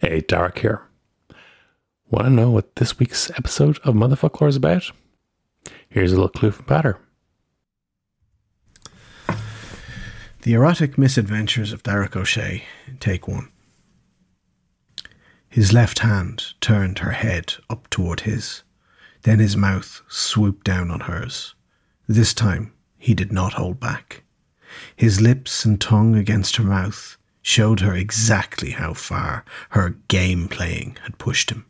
Hey, Darach here. Want to know what this week's episode of Motherfoclóir is about? Here's a little clue from Peadar. The Erotic Misadventures of Darach O'Shea, Take One. His left hand turned her head up toward his. Then his mouth swooped down on hers. This time he did not hold back. His lips and tongue against her mouth showed her exactly how far her game playing had pushed him.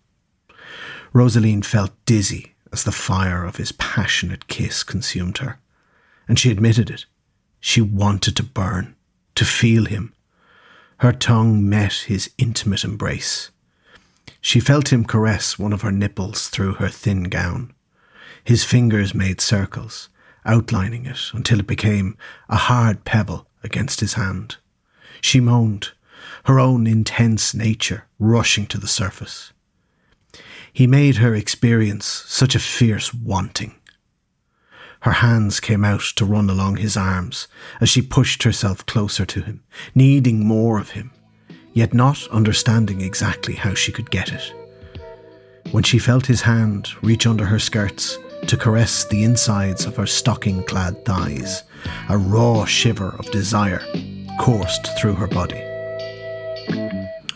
Rosaline felt dizzy as the fire of his passionate kiss consumed her, and she admitted it. She wanted to burn, to feel him. Her tongue met his intimate embrace. She felt him caress one of her nipples through her thin gown. His fingers made circles, outlining it until it became a hard pebble against his hand. She moaned, her own intense nature rushing to the surface. He made her experience such a fierce wanting. Her hands came out to run along his arms as she pushed herself closer to him, needing more of him, yet not understanding exactly how she could get it. When she felt his hand reach under her skirts to caress the insides of her stocking clad thighs, a raw shiver of desire coursed through her body.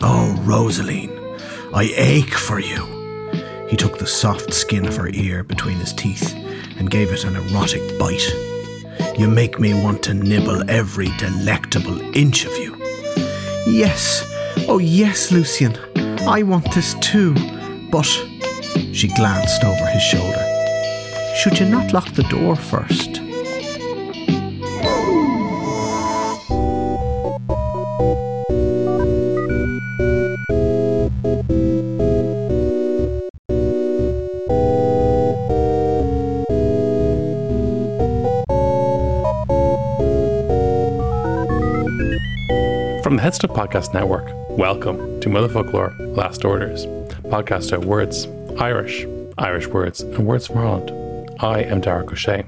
Oh, Rosaline, I ache for you. He took the soft skin of her ear between his teeth and gave it an erotic bite. You make me want to nibble every delectable inch of you. Yes, oh yes, Lucian, I want this too, but. She glanced over his shoulder. Should you not lock the door first? Headstuff Podcast Network, welcome to Motherfoclóir Last Orders, podcast about words, Irish, Irish words, and words from Ireland. I am Darach O'Shea.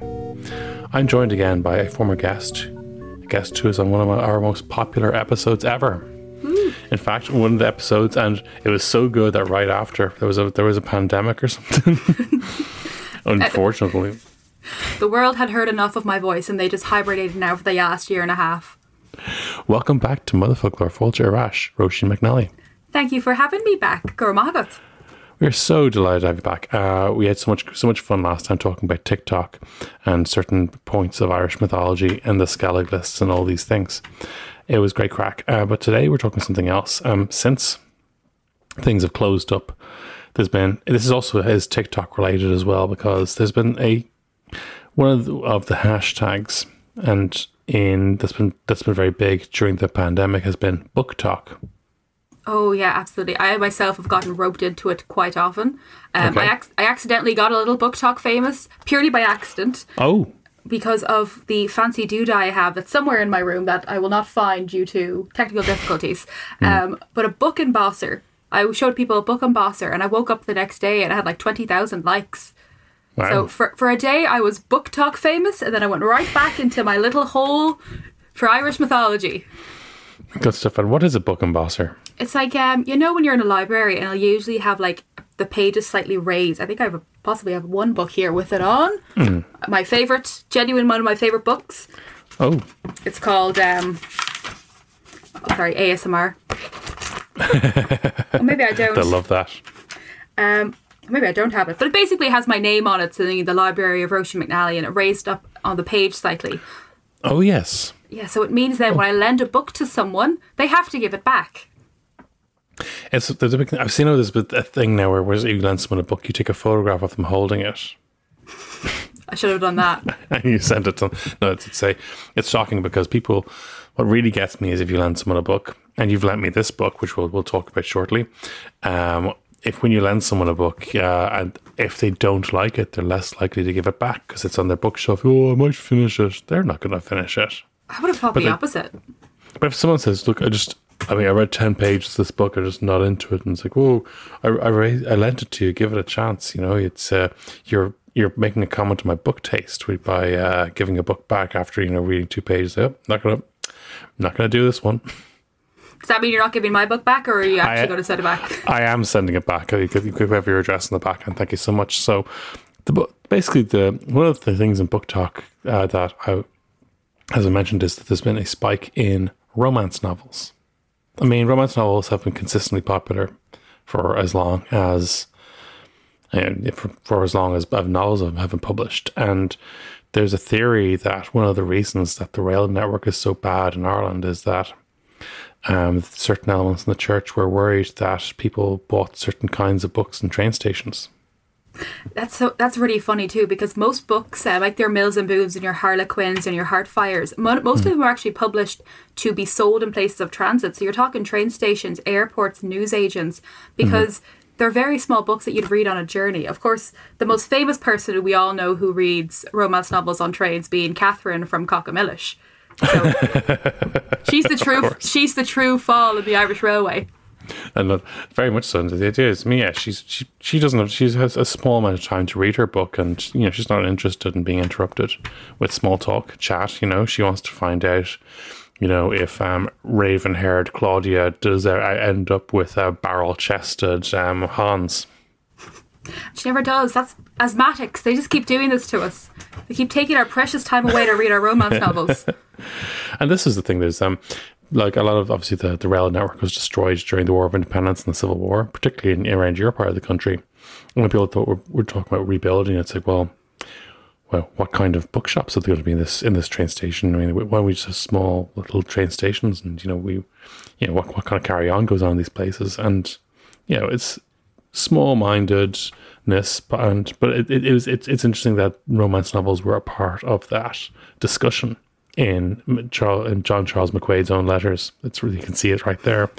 I'm joined again by a former guest, a guest who is on one of our most popular episodes ever. Hmm. In fact, one of the episodes, and it was so good that right after there was a there was a pandemic or something. Unfortunately, The world had heard enough of my voice and they just hibernated now for the last year and a half. Welcome back to Motherfoclóir Fulcher Arash, Róisín McNally. Thank you for having me back, Gurmagat. We're so delighted to have you back. Uh, we had so much so much fun last time talking about TikTok and certain points of Irish mythology and the Skellig lists and all these things. It was great crack. Uh, but today we're talking something else. Um, since things have closed up, there's been this is also is TikTok related as well because there's been a one of the, of the hashtags and in that's been that's been very big during the pandemic has been BookTok. Oh yeah, absolutely. I myself have gotten roped into it quite often. Um, Okay. I, ac- I accidentally got a little BookTok famous purely by accident Oh, because of the fancy doodah I have that's somewhere in my room that I will not find due to technical difficulties. Um, but a book embosser. I showed people a book embosser, and I woke up the next day and I had like twenty thousand likes. Wow. So for for a day, I was BookTok famous, and then I went right back into my little hole for Irish mythology. Good stuff. And what is a book embosser? It's like um, you know when you're in a library and I'll usually have like the pages slightly raised. I think I have a, possibly have one book here with it on. My favorite, genuine one of my favorite books. Oh, It's called um, oh, sorry ASMR. Well, maybe I don't. They love that. Um, maybe I don't have it, but it basically has my name on it, so the Library of Róisín McNally, and it raised up on the page slightly. Oh yes. Yeah, so it means then when I lend a book to someone, they have to give it back. It's there's a big. I've seen there's a bit- a thing now where where you lend someone a book, you take a photograph of them holding it, I should have done that. and you send it to them. No, it's, it's say it's shocking because people. What really gets me is if you lend someone a book, and you've lent me this book, which we'll we'll talk about shortly. Um, if when you lend someone a book, uh, and if they don't like it, they're less likely to give it back because it's on their bookshelf. Oh, I might finish it. They're not going to finish it. I would have thought But the they- opposite. But if someone says, "Look, I just, I mean, I read ten pages of this book, I'm just not into it," and it's like, "Whoa, I, I, I lent it to you. Give it a chance." You know, it's uh, you're you're making a comment on my book taste by uh, giving a book back after you know reading two pages. Yep, not gonna, not gonna do this one. Does that mean you're not giving my book back, or are you actually I- going to send it back? I am sending it back. You could, you could have your address in the back, and thank you so much. So, the book, basically, the one of the things in BookTok uh, that I, as I mentioned, is that there's been a spike in romance novels. I mean, romance novels have been consistently popular for as long as, and for, for as long as novels have been published, and there's a theory that one of the reasons that the rail network is so bad in Ireland is that um, certain elements in the church were worried that people bought certain kinds of books in train stations. That's so. That's really funny too, because most books, uh, like their Mills and Boons and your Harlequins and your Heartfires, mo- most of them are actually published to be sold in places of transit. So you're talking train stations, airports, newsagents, because they're very small books that you'd read on a journey. Of course, the most famous person we all know who reads romance novels on trains being Catherine from Cockамillish. So she's the true. She's the true fall of the Irish Railway. And very much so. The idea is, Mia, she's she she doesn't have she has a small amount of time to read her book, and you know she's not interested in being interrupted with small talk, chat. You know, she wants to find out, you know, if um, raven-haired Claudia does uh, end up with a barrel-chested um, Hans. She never does. That's asthmatics. They just keep doing this to us. They keep taking our precious time away to read our romance novels. And this is the thing: there's um, like a lot of obviously the the rail network was destroyed during the War of Independence and the Civil War, particularly in around your part of the country. And when people thought we're, we're talking about rebuilding, it's like, well, well, what kind of bookshops are there going to be in this in this train station? I mean, why don't we just have small little train stations? And you know, we, you know, what what kind of carry on goes on in these places? And you know, it's small mindedness, but and but it, it, it was it's it's interesting that romance novels were a part of that discussion in Charles in John Charles McQuaid's own letters. It's really you can see it right there.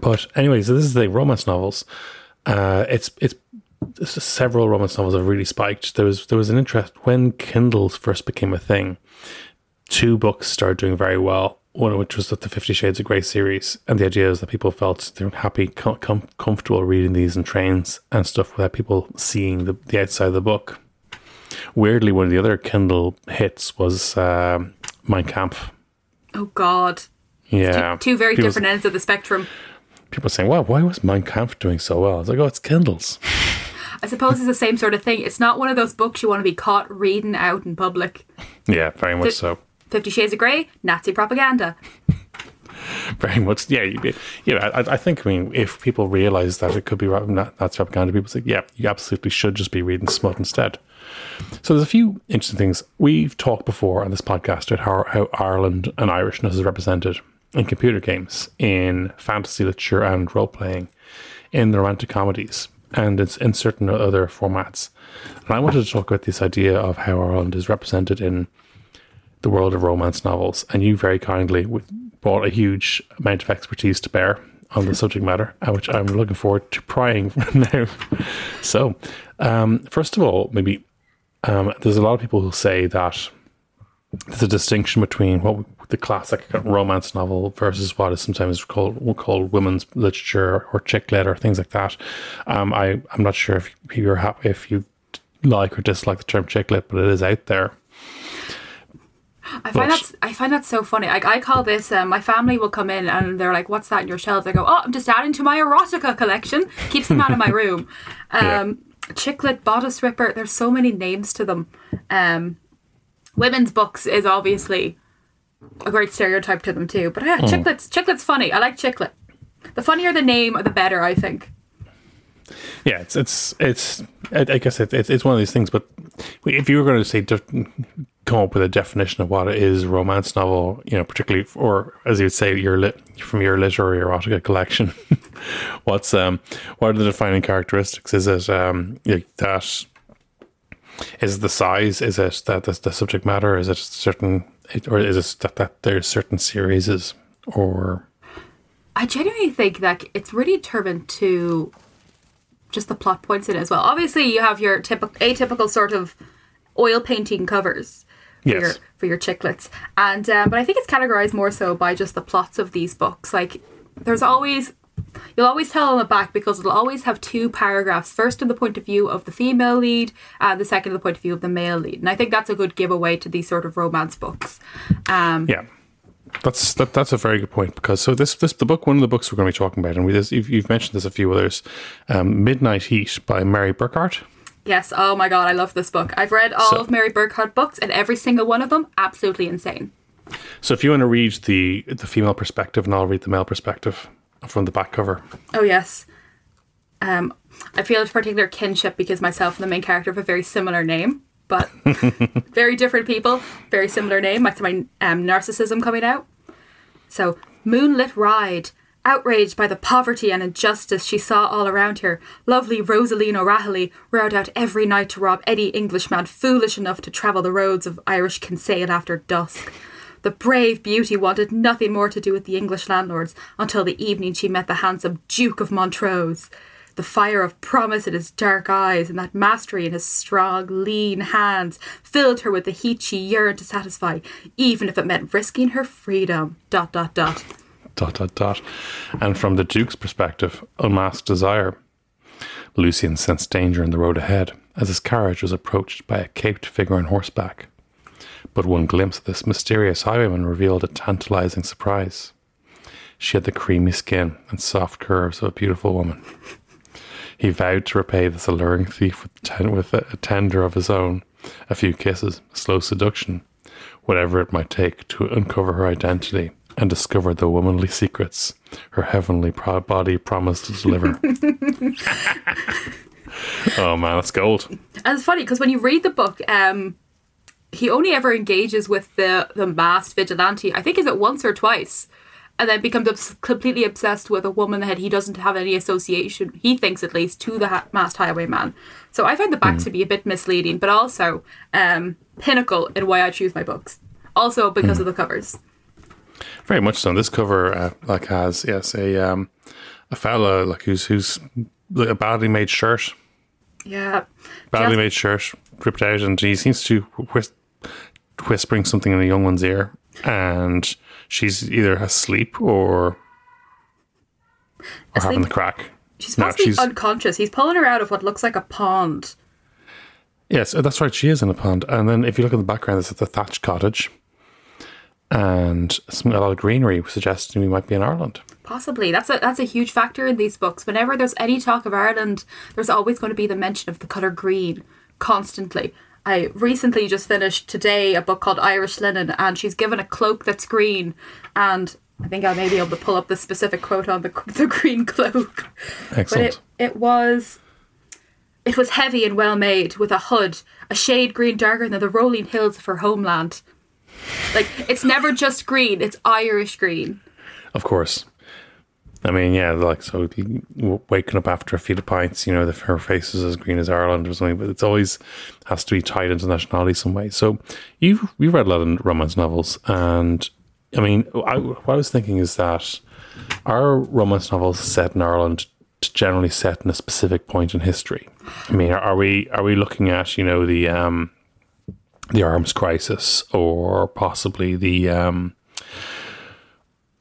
But anyway, so this is the romance novels. Uh, it's it's several romance novels have really spiked. There was there was an interest when Kindles first became a thing. Two books started doing very well. One of which was that the Fifty Shades of Grey series, and the idea is that people felt they're happy, com- com- comfortable reading these in trains and stuff without people seeing the, the outside of the book. Weirdly, one of the other Kindle hits was um, Mein Kampf. Oh God. Yeah, Two very People- different ends of the spectrum. People are saying, "Wow, why was Mein Kampf doing so well?" I was like, "Oh, it's Kindles." I suppose it's the same sort of thing. It's not one of those books you want to be caught reading out in public. Yeah, very much Th- so. Fifty Shades of Grey, Nazi propaganda. Very much. Yeah, you, yeah. I, I think. I mean, if people realize that it could be that's propaganda, people say, "Yeah, you absolutely should just be reading smut instead." So there's a few interesting things we've talked before on this podcast about how, how Ireland and Irishness is represented in computer games, in fantasy literature and role playing, in romantic comedies, and it's in certain other formats. And I wanted to talk about this idea of how Ireland is represented in the world of romance novels, and you very kindly brought a huge amount of expertise to bear on the subject matter, uh, which I'm looking forward to prying from now. So, um, first of all, maybe um, there's a lot of people who say that there's a distinction between what the classic romance novel versus what is sometimes called called women's literature or chick lit or things like that. Um, I I'm not sure if you're happy if you like or dislike the term chick lit, but it is out there. I find that I find that so funny. Like I call this. Um, my family will come in and they're like, "What's that in your shelves?" I go, "Oh, I'm just adding to my erotica collection. Keeps them out of my room." Yeah. Um, Chicklet, bodice ripper. There's so many names to them. Um, women's books is obviously a great stereotype to them too. But yeah, chiclet's chiclet's funny. I like chiclet. The funnier the name, the better. I think. Yeah, it's it's it's. I I guess it, it's it's one of these things. But if you were going to say come up with a definition of what it is romance novel, you know, particularly or as you would say, your lit from your literary erotica collection, what's um what are the defining characteristics? Is it um that? Is the size? Is it that the, the subject matter? Is it certain, or is it that, that there's certain series or I genuinely think that it's really determined to just the plot points in it as well. Obviously, you have your typical atypical sort of oil painting covers for Yes. your for your chiclets, and um, but I think it's categorized more so by just the plots of these books. Like, there's always you'll always tell on the back because it'll always have two paragraphs. First, in the point of view of the female lead, and the second, in the point of view of the male lead. And I think that's a good giveaway to these sort of romance books. Um, Yeah, that's that, that's a very good point because so this this the book one of the books we're going to be talking about and we this you've, you've mentioned this a few others, um, Midnight Heat by Mary Burkhart. Yes. Oh my god, I love this book. I've read all So- of Mary Burkhardt books, and every single one of them absolutely insane. So if you want to read the the female perspective and I'll read the male perspective from the back cover. Oh yes. Um, I feel a particular kinship because myself and the main character have a very similar name, but very different people, very similar name. That's my um, narcissism coming out. So, moonlit ride. Outraged by the poverty and injustice she saw all around her, lovely Rosaline O'Rahilly rode out every night to rob any Englishman foolish enough to travel the roads of Irish Kinsale after dusk. The brave beauty wanted nothing more to do with the English landlords until the evening she met the handsome Duke of Montrose. The fire of promise in his dark eyes and that mastery in his strong, lean hands filled her with the heat she yearned to satisfy, even if it meant risking her freedom. Dot dot dot. Dot dot dot. And from the Duke's perspective, unmasked desire. Lucian sensed danger in the road ahead as his carriage was approached by a caped figure on horseback. But one glimpse of this mysterious highwayman revealed a tantalizing surprise. She had the creamy skin and soft curves of a beautiful woman. He vowed to repay this alluring thief with, ten- with a, tender of his own, a few kisses, slow seduction, whatever it might take to uncover her identity and discover the womanly secrets her heavenly pro- body promised to deliver. oh man, that's gold. And it's funny because when you read the book, um, he only ever engages with the the masked vigilante. I think is it once or twice, and then becomes obs- completely obsessed with a woman that he doesn't have any association. He thinks at least to the ha- masked highwayman. So I find the back to be a bit misleading, but also um, pinnacle in why I choose my books. Also because of the covers. Very much so. This cover uh, like has yes a um a fella like who's who's like a badly made shirt, Yeah. badly Just- made shirt ripped out, and he seems to whis- whispering something in a young one's ear, and she's either asleep or or having the crack. She's No, possibly she's- unconscious. He's pulling her out of what looks like a pond. Yes, uh, that's right. She is in a pond, and then if you look in the background, it's at the thatched cottage, and some, a lot of greenery suggesting we might be in Ireland. Possibly. That's a that's a huge factor in these books. Whenever there's any talk of Ireland, there's always going to be the mention of the colour green constantly. I recently just finished today a book called Irish Linen and she's given a cloak that's green and I think I may be able to pull up the specific quote on the the green cloak. Excellent. But it, it was it was heavy and well made, with a hood, a shade green darker than the rolling hills of her homeland. Like it's never just green; it's Irish green. Of course. I mean, yeah, like so, waking up after a feed of pints, you know, the, her face is as green as Ireland or something, but it's always has to be tied into nationality some way. So, you you've read a lot of romance novels, and I mean, I, what I was thinking is that are romance novels set in Ireland generally set in a specific point in history? I mean, are, are we are we looking at you know the um, the arms crisis or possibly the um,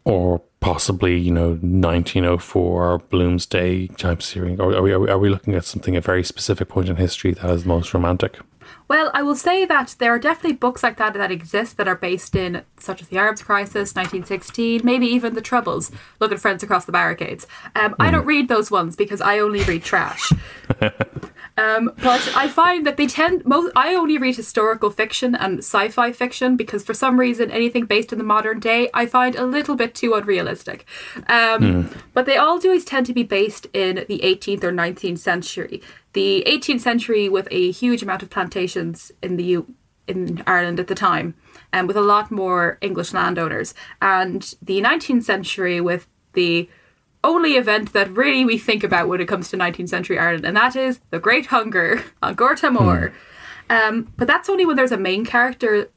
or possibly you know 1904 Bloomsday type series, or are we, are we are we looking at something a very specific point in history that is most romantic? Well, I will say that there are definitely books like that that exist that are based in, such as the Arms Crisis, 1916, maybe even the Troubles. Look at Friends Across the Barricades. Um, I don't read those ones because I only read trash. Um, but I find that they tend most. I only read historical fiction and sci-fi fiction because for some reason anything based in the modern day I find a little bit too unrealistic. Um, But they all do always tend to be based in the 18th or 19th century. The 18th century with a huge amount of plantations in the U- in Ireland at the time, and with a lot more English landowners, and the 19th century with the only event that really we think about when it comes to 19th century Ireland, and that is the Great Hunger on Gorta Mór. Um, but that's only when there's a main character,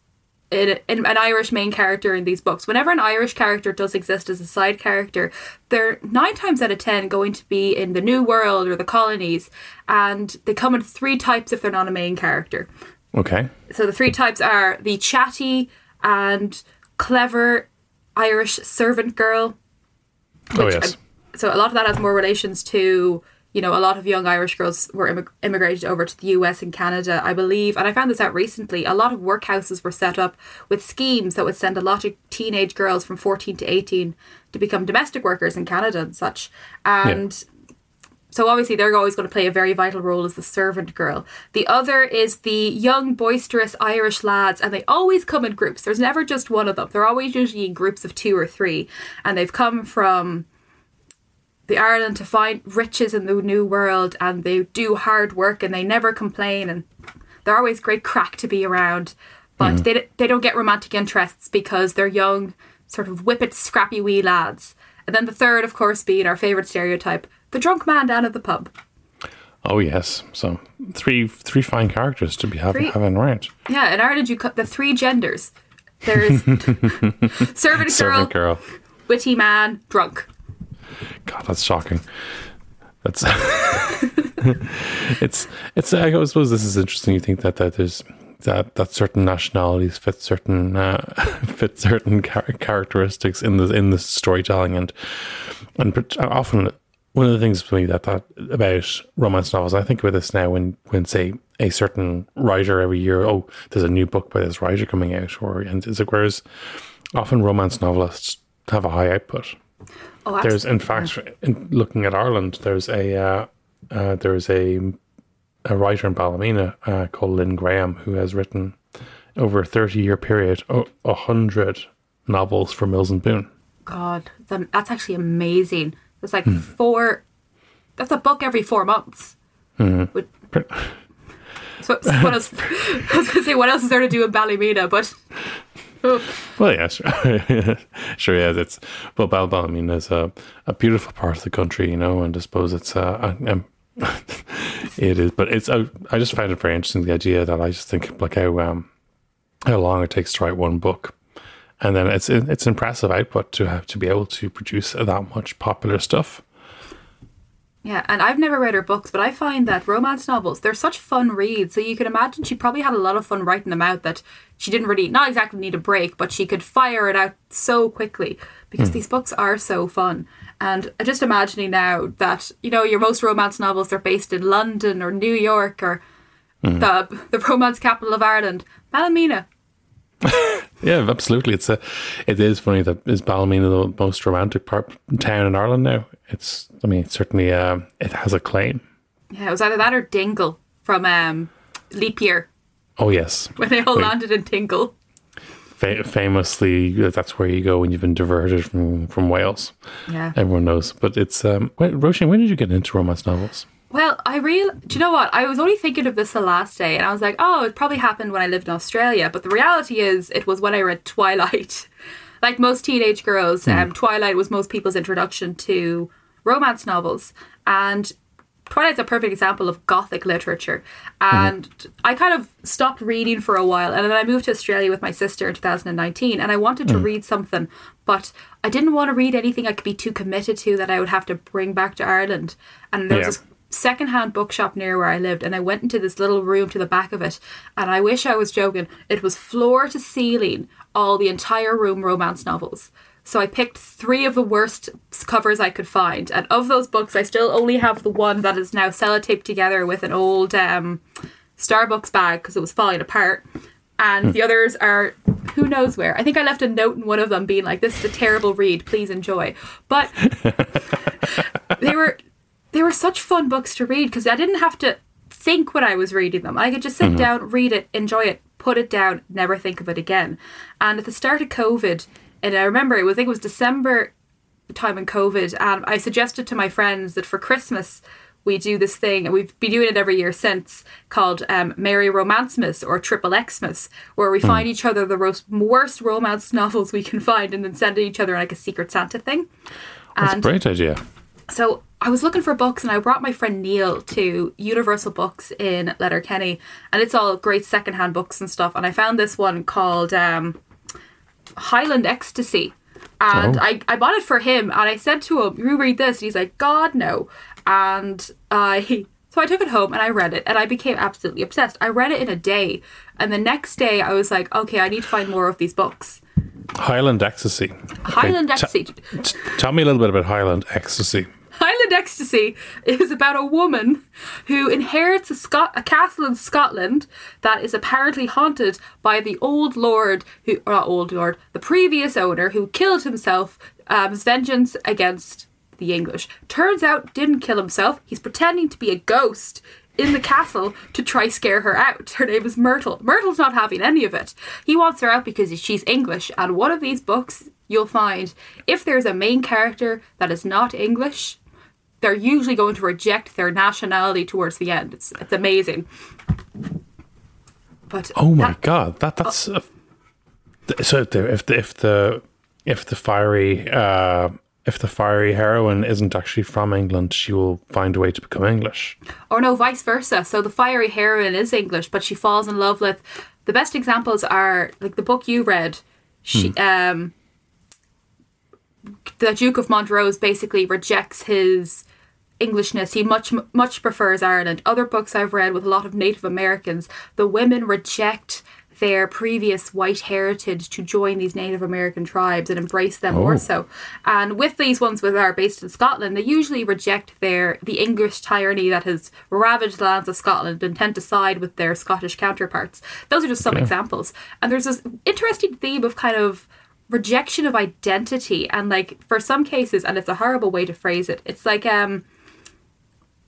in, in an Irish main character in these books. Whenever an Irish character does exist as a side character, they're nine times out of ten going to be in the New World or the colonies, and they come in three types if they're not a main character. Okay. So the three types are the chatty and clever Irish servant girl. oh which yes. I- so a lot of that has more relations to you know a lot of young Irish girls were immig- immigrated over to the US and Canada, I believe, and I found this out recently. A lot of workhouses were set up with schemes that would send a lot of teenage girls from 14 to 18 to become domestic workers in Canada and such. And so obviously they're always going to play a very vital role as the servant girl. The other is the young, boisterous Irish lads, and they always come in groups. There's never just one of them. They're always usually in groups of two or three, and they've come from the Ireland to find riches in the new world, and they do hard work, and they never complain, and they're always great crack to be around. But mm. they they don't get romantic interests because they're young, sort of whippet, scrappy wee lads. And then the third, of course, being our favourite stereotype, the drunk man down at the pub. Oh yes. So three three fine characters to be having Three- having around. Yeah, in Ireland, you cut the three genders. There's servant girl, Servant girl. witty man, drunk. God, that's shocking. That's it's it's. I suppose this is interesting. You think that that there's that that certain nationalities fit certain uh, fit certain char- characteristics in the in the storytelling and and often one of the things for me that that about romance novels. I think about this now when when say a certain writer every year. Oh, there's a new book by this writer coming out, or and it's like whereas often romance novelists have a high output. Oh, There's, in fact, in looking at Ireland, there's a uh, uh, there's a a writer in Ballymena uh, called Lynne Graham who has written over a thirty year period a hundred novels for Mills and Boon. God, that's actually amazing. It's Hmm. like four. That's a book every four months. Would- So, so what else? I was going to say, what else is there to do in Ballymena? But Well, yeah, sure, sure, yeah. It's well, Ball Ballymena is a, a beautiful part of the country, you know, and I suppose it's uh, um, it is, but it's uh, I just find it very interesting the idea that I just think like how um how long it takes to write one book, and then it's it's impressive output to have to be able to produce that much popular stuff. Yeah, and I've never read her books, but I find that romance novels they're such fun reads. So you can imagine she probably had a lot of fun writing them out. That she didn't really, not exactly need a break, but she could fire it out so quickly because hmm. these books are so fun. And just imagining now that you know your most romance novels they're based in London or New York or hmm. the the romance capital of Ireland, Ballymena. Yeah, absolutely. It's a it is funny that is Ballymena the most romantic part town in Ireland now. It's I mean certainly uh, it has a claim. Yeah, it was either that or Dingle from um, Leap Year Oh yes, when they all Wait. landed in Dingle. Fa- famously that's where you go when you've been diverted from from Wales. Yeah. Everyone knows, but it's um. Wait, Róisín, when did you get into romance novels? Well, I real. Do you know what? I was only thinking of this the last day, and I was like, oh, it probably happened when I lived in Australia. But the reality is, it was when I read Twilight. like most teenage girls, hmm. um, Twilight was most people's introduction to romance novels, and Twilight's a perfect example of gothic literature. Hmm. And I kind of stopped reading for a while, and then I moved to Australia with my sister in 2019, and I wanted to hmm. read something, but I didn't want to read anything I could be too committed to that I would have to bring back to Ireland. And there was Yeah. this secondhand bookshop near where I lived, and I went into this little room to the back of it, and I wish I was joking. It was floor to ceiling, all the entire room romance novels. So I picked three of the worst covers I could find, and of those books, I still only have the one that is now sellotaped together with an old um, Starbucks bag because it was falling apart. And the others are who knows where. I think I left a note in one of them being like, "This is a terrible read. Please enjoy." But they were they were such fun books to read because I didn't have to think when I was reading them. I could just sit down, read it, enjoy it, put it down, never think of it again. And at the start of COVID, and I remember it was I think it was December time in COVID, and I suggested to my friends that for Christmas we do this thing, and we've been doing it every year since, called um, Merry Romancemas or Triple Xmas, where we find each other the ros- worst romance novels we can find, and then send each other like a Secret Santa thing. That's a And great idea. so I was looking for books and I brought my friend Neil to Universal Books in Letterkenny and it's all great secondhand books and stuff and I found this one called um, Highland Ecstasy and Oh. I, I bought it for him and I said to him, You read this? And he's like, God no and I so I took it home and I read it and I became absolutely obsessed. I read it in a day and the next day I was like, Okay, I need to find more of these books. Highland Ecstasy. Highland Okay, t- Ecstasy t- tell me a little bit about Highland Ecstasy. Highland Ecstasy is about a woman who inherits a, Scot- a castle in Scotland that is apparently haunted by the old lord, who or not old lord, the previous owner who killed himself um, as vengeance against the English. Turns out didn't kill himself. He's pretending to be a ghost in the castle to try scare her out. Her name is Myrtle. Myrtle's not having any of it. He wants her out because she's English. And one of these books you'll find if there's a main character that is not English, they're usually going to reject their nationality towards the end. It's it's amazing. But Oh my that- god, that that's uh, th- so if the if the if the if the fiery uh, if the fiery heroine isn't actually from England, she will find a way to become English. or no, vice versa. So the fiery heroine is English, but she falls in love with. The best examples are like the book you read. She um, the Duke of Montrose basically rejects his Englishness. He much much prefers Ireland. Other books I've read with a lot of Native Americans, the women reject their previous white heritage to join these Native American tribes and embrace them more Oh. so. And with these ones that are based in Scotland, they usually reject their the English tyranny that has ravaged the lands of Scotland and tend to side with their Scottish counterparts. Those are just some examples. And there's this interesting theme of kind of rejection of identity and like for some cases and it's a horrible way to phrase it it's like um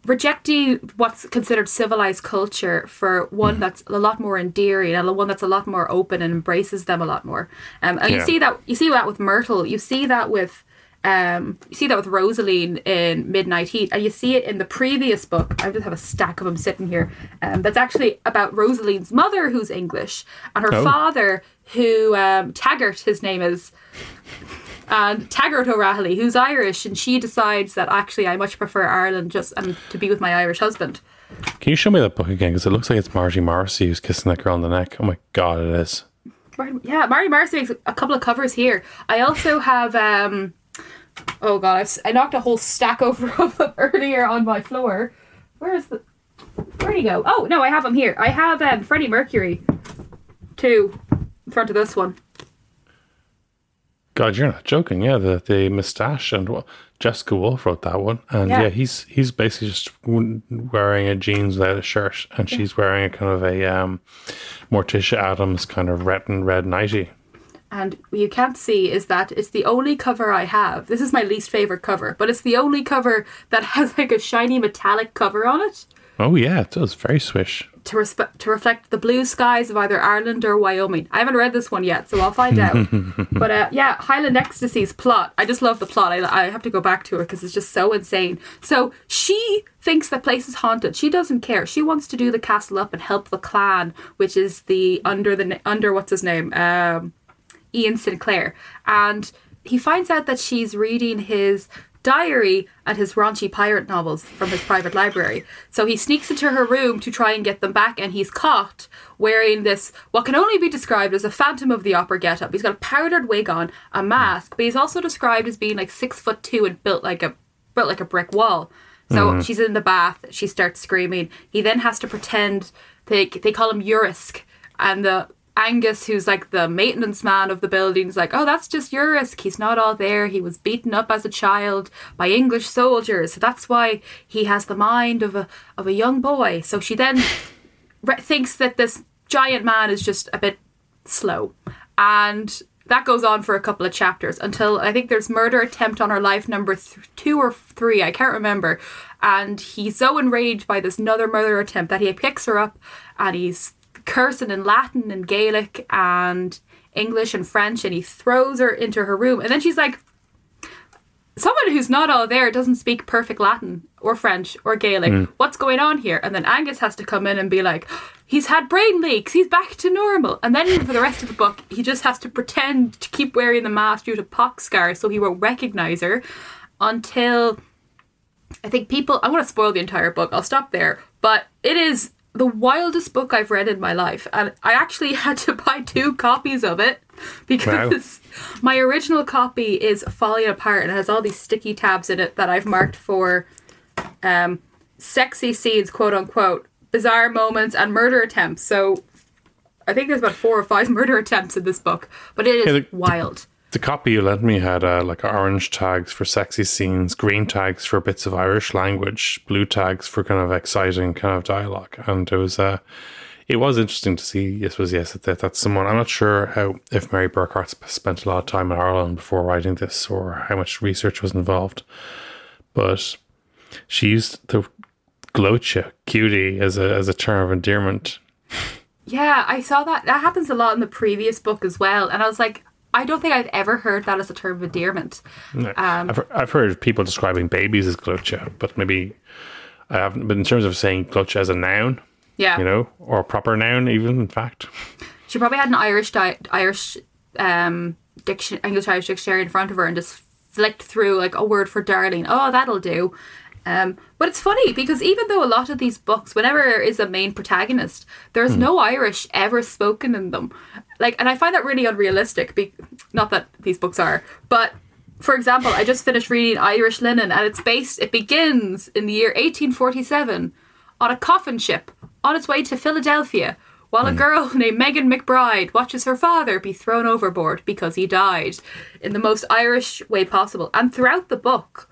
rejecting what's considered civilized culture for one that's a lot more endearing and one that's a lot more open and embraces them a lot more. Um, and you see that you see that with myrtle you see that with um, you see that with Rosaline in Midnight Heat, and you see it in the previous book. I just have a stack of them sitting here. Um, that's actually about Rosaline's mother, who's English, and her Oh. father, who um, Taggart, his name is, and Taggart O'Reilly, who's Irish, and she decides that actually I much prefer Ireland just and to be with my Irish husband. Can you show me that book again? Because it looks like it's Margie Morrissey who's kissing that girl on the neck. Oh my god, it is. Yeah, Marty Marcy makes a couple of covers here. I also have, um, oh god, I've, I knocked a whole stack over of them earlier on my floor. Where is the? Where'd he go? Oh no, I have him here. I have um, Freddie Mercury, two, in front of this one. God, you're not joking. Yeah, the the moustache and well, Jessica Wolf wrote that one, and Yeah. yeah, he's he's basically just wearing a jeans without a shirt, and she's wearing a kind of a um, Morticia Addams kind of red and red nighty. And what you can't see is that it's the only cover I have. This is my least favorite cover, but it's the only cover that has like a shiny metallic cover on it. Oh yeah, it does very swish. to respe- to reflect the blue skies of either Ireland or Wyoming. I haven't read this one yet, so I'll find out. but uh, yeah, Highland Ecstasy's plot. I just love the plot. I, I have to go back to it because it's just so insane. So she thinks the place is haunted. She doesn't care. She wants to do the castle up and help the clan, which is the under the under what's his name, um, Ian Sinclair, and he finds out that she's reading his diary and his raunchy pirate novels from his private library. So he sneaks into her room to try and get them back, and he's caught wearing this what can only be described as a Phantom of the Opera getup. He's got a powdered wig on, a mask, but he's also described as being like six foot two and built like a built like a brick wall. So mm-hmm. she's in the bath. She starts screaming. He then has to pretend. They they call him Urisk, and the Angus, who's like the maintenance man of the building, is like, "Oh, that's just Urisk. He's not all there. He was beaten up as a child by English soldiers. So that's why he has the mind of a of a young boy." So she then re- thinks that this giant man is just a bit slow. And that goes on for a couple of chapters until I think there's murder attempt on her life number th- two or three, I can't remember. And he's so enraged by this another murder attempt that he picks her up and he's cursing in Latin and Gaelic and English and French and he throws her into her room. And then she's like, someone who's not all there doesn't speak perfect Latin or French or Gaelic. Hmm. What's going on here? And then Angus has to come in and be like, he's had brain leaks. He's back to normal. And then for the rest of the book, he just has to pretend to keep wearing the mask due to pox scars so he won't recognize her until I think people. I want to spoil the entire book. I'll stop there. But it is the wildest book I've read in my life, and I actually had to buy two copies of it because my original copy is falling apart and has all these sticky tabs in it that I've marked for um, sexy scenes, quote unquote, bizarre moments, and murder attempts. So I think there's about four or five murder attempts in this book, but it is the- wild. The copy you lent me had uh, like orange tags for sexy scenes, green tags for bits of Irish language, blue tags for kind of exciting kind of dialogue, and it was uh, it was interesting to see. This was yes, that that's someone. I'm not sure how if Mary Burkhart spent a lot of time in Ireland before writing this, or how much research was involved, but she used the glocha cutie as a as a term of endearment. Yeah, I saw that. That happens a lot in the previous book as well. And I was like, I don't think I've ever heard that as a term of endearment. Um, I've, I've heard people describing babies as glocha, but maybe I haven't. But in terms of saying glocha as a noun, Yeah. you know, or a proper noun, even in fact, She probably had an Irish di- Irish um diction English Irish dictionary in front of her and just flicked through like a word for darling. Oh, that'll do. Um, but it's funny because even though a lot of these books, whenever there is a main protagonist, there's no Irish ever spoken in them. Like, and I find that really unrealistic. Be- not that these books are, but for example, I just finished reading Irish Linen, and it's based. It begins in the year 1847 on a coffin ship on its way to Philadelphia, while a hmm. girl named Megan McBride watches her father be thrown overboard because he died in the most Irish way possible. And throughout the book,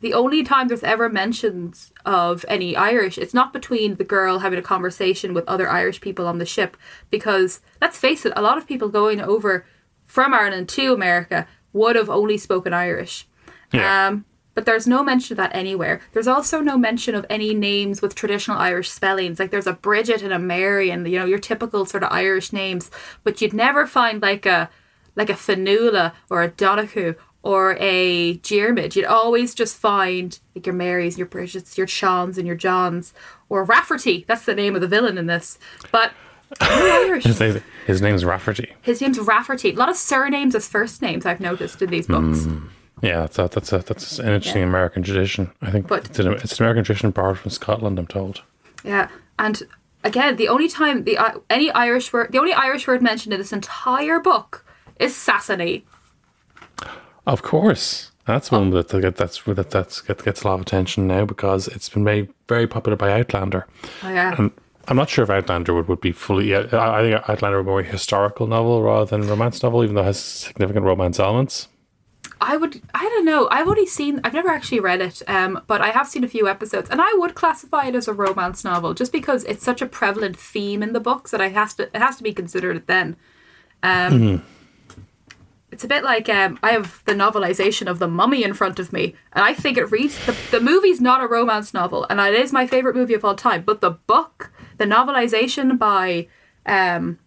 the only time there's ever mentions of any Irish, it's not between the girl having a conversation with other Irish people on the ship, because let's face it, a lot of people going over from Ireland to America would have only spoken Irish. Yeah. Um, but there's no mention of that anywhere. There's also no mention of any names with traditional Irish spellings. Like there's a Bridget and a Mary, and you know your typical sort of Irish names. But you'd never find like a like a Fionnuala or a Donahue or a Diarmid. You'd always just find like your Marys, your Bridgets, your Seans, and your Johns, or Rafferty. That's the name of the villain in this. But Irish. his, name- his name's Rafferty. His name's Rafferty. A lot of surnames as first names I've noticed in these books. Yeah, that's a, that's a, that's an interesting American tradition. I think But- it's, an, it's an American tradition borrowed from Scotland. I'm told. Yeah, and again, the only time the uh, any Irish word, the only Irish word mentioned in this entire book is Sassenach. Of course, that's one that that that's that that's that gets a lot of attention now because it's been made very popular by Outlander. Oh yeah, And I'm not sure if Outlander would, would be fully. Yeah, I I think Outlander would be more a historical novel rather than a romance novel, even though it has significant romance elements. I would. I don't know. I've only seen. I've never actually read it, um, but I have seen a few episodes, and I would classify it as a romance novel just because it's such a prevalent theme in the books that I has to. It has to be considered then. Um, It's a bit like um, I have the novelization of The Mummy in front of me, and I think it reads the, the movie's not a romance novel, and it is my favorite movie of all time. But the book, the novelization by um,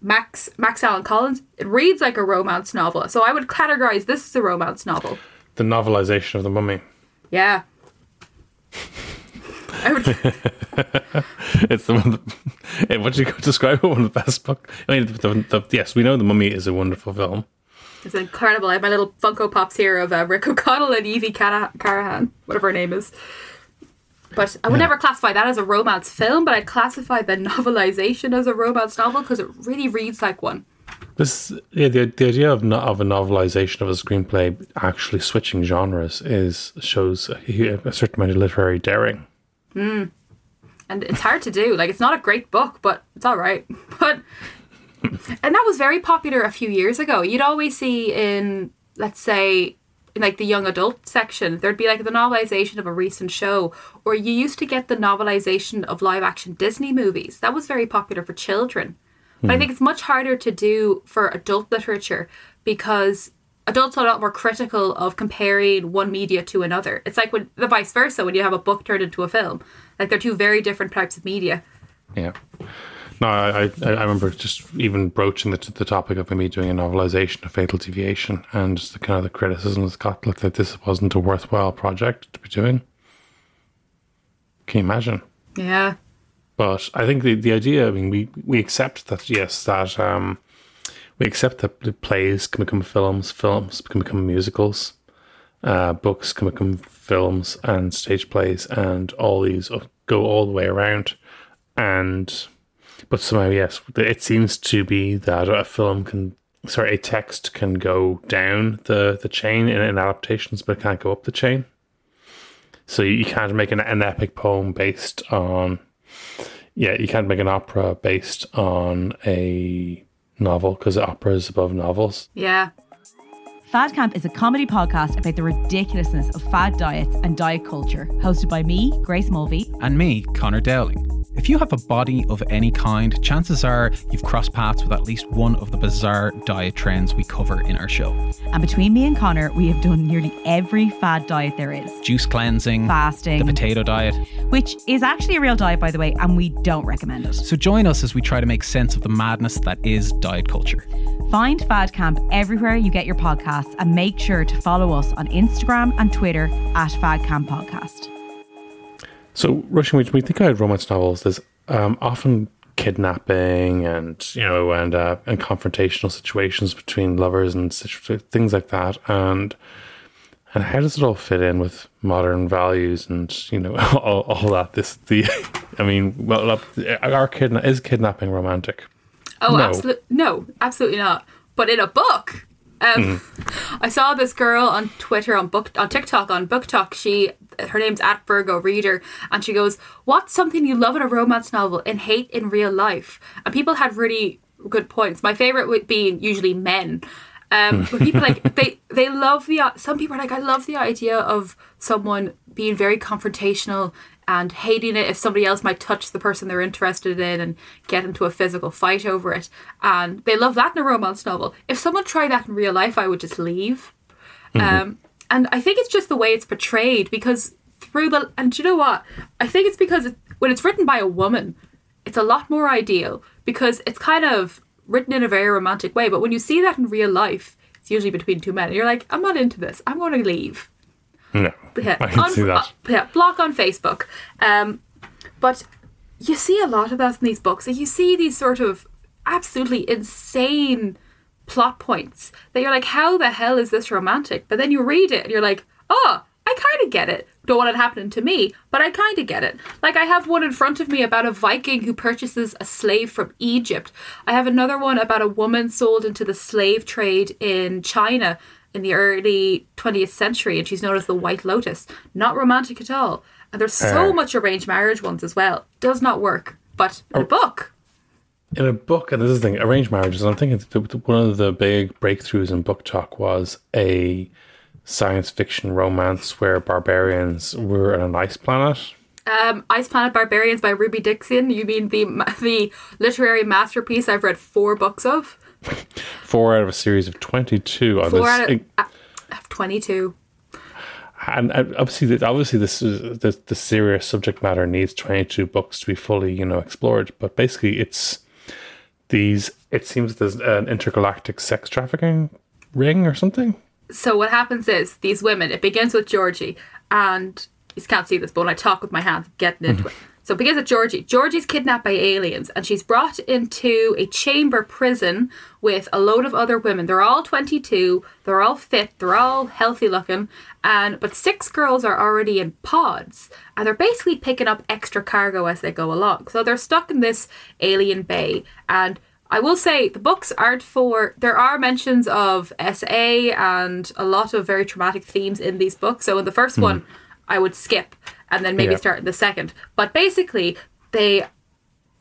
Max Max Allan Collins, it reads like a romance novel. So I would categorize this as a romance novel. The novelization of the Mummy. Yeah. Would, It's the one. That, what do you describe it? One of the best book. I mean, the, the, yes, we know the Mummy is a wonderful film. It's incredible. I have my little Funko Pops here of uh, Rick O'Connell and Evie Cara- Carnahan, whatever her name is. But I would never classify that as a romance film, but I'd classify the novelization as a romance novel because it really reads like one. This yeah, the, the idea of no, of a novelization of a screenplay actually switching genres is shows a, a certain amount of literary daring. and it's hard to do. Like it's not a great book, but it's all right. But and that was very popular a few years ago. You'd always see in let's say in like the young adult section, there'd be like the novelization of a recent show, or you used to get the novelization of live action Disney movies. That was very popular for children. But I hmm. think it's much harder to do for adult literature because adults are a lot more critical of comparing one media to another. It's like when the vice versa when you have a book turned into a film. Like they're two very different types of media. Yeah. No, I, I, I remember just even broaching the, the topic of me doing a novelization of Fatal Deviation and just the kind of the criticism got looked like this wasn't a worthwhile project to be doing. Can you imagine? Yeah. But I think the, the idea, I mean, we, we accept that, yes, that um, we accept that the plays can become films, films can become musicals, uh, books can become films and stage plays, and all these go all the way around. And, but somehow, yes, it seems to be that a film can, sorry, a text can go down the, the chain in, in adaptations, but it can't go up the chain. So you can't make an, an epic poem based on, yeah, you can't make an opera based on a novel because opera is above novels. Yeah. Fad Camp is a comedy podcast about the ridiculousness of fad diets and diet culture, hosted by me, Grace Mulvey, and me, Connor Dowling. If you have a body of any kind, chances are you've crossed paths with at least one of the bizarre diet trends we cover in our show. And between me and Connor, we have done nearly every fad diet there is juice cleansing, fasting, the potato diet, which is actually a real diet, by the way, and we don't recommend it. So join us as we try to make sense of the madness that is diet culture. Find Fad Camp everywhere you get your podcasts and make sure to follow us on Instagram and Twitter at Fad Camp Podcast. So, Róisín, when we think about romance novels, there's um, often kidnapping and you know and uh, and confrontational situations between lovers and situ- things like that. And and how does it all fit in with modern values and you know all, all that? This the, I mean, well, our kidna- is kidnapping romantic? Oh, no. absolutely no, absolutely not. But in a book, um, mm. I saw this girl on Twitter on book on TikTok on BookTok. She her name's at Virgo Reader, and she goes, "What's something you love in a romance novel and hate in real life?" And people had really good points. My favorite would be usually men. Um, but people like they they love the some people are like I love the idea of someone being very confrontational and hating it if somebody else might touch the person they're interested in and get into a physical fight over it. And they love that in a romance novel. If someone tried that in real life, I would just leave. Mm-hmm. Um, and I think it's just the way it's portrayed because through the and you know what? I think it's because it, when it's written by a woman, it's a lot more ideal because it's kind of written in a very romantic way. But when you see that in real life, it's usually between two men. And you're like, I'm not into this. I'm going to leave. No, yeah, I can on, see that. Uh, yeah, block on Facebook. Um, but you see a lot of that in these books. you see these sort of absolutely insane plot points that you're like, how the hell is this romantic? But then you read it and you're like, oh, I kind of get it. Don't want it happening to me, but I kind of get it. Like I have one in front of me about a Viking who purchases a slave from Egypt. I have another one about a woman sold into the slave trade in China in the early 20th century, and she's known as the White Lotus. Not romantic at all. And there's so uh, much arranged marriage ones as well. Does not work. But in oh, a book. In a book, and this is the thing, arranged marriages, I'm thinking one of the big breakthroughs in BookTok was a science fiction romance where barbarians were on an ice planet. Um, Ice Planet Barbarians by Ruby Dixon. You mean the the literary masterpiece I've read four books of? Four out of a series of 22 on Four this. Out of, uh, 22. And obviously, obviously, this is the, the serious subject matter needs 22 books to be fully, you know, explored. But basically, it's these. It seems there's an intergalactic sex trafficking ring or something. So what happens is these women. It begins with Georgie, and you can't see this, but when I talk with my hands, getting into it. So begins with Georgie. Georgie's kidnapped by aliens and she's brought into a chamber prison with a load of other women. They're all 22, they're all fit, they're all healthy looking, and but six girls are already in pods and they're basically picking up extra cargo as they go along. So they're stuck in this alien bay and I will say the books aren't for. There are mentions of SA and a lot of very traumatic themes in these books. So in the first mm. one, I would skip and then maybe yeah. start in the second. But basically, they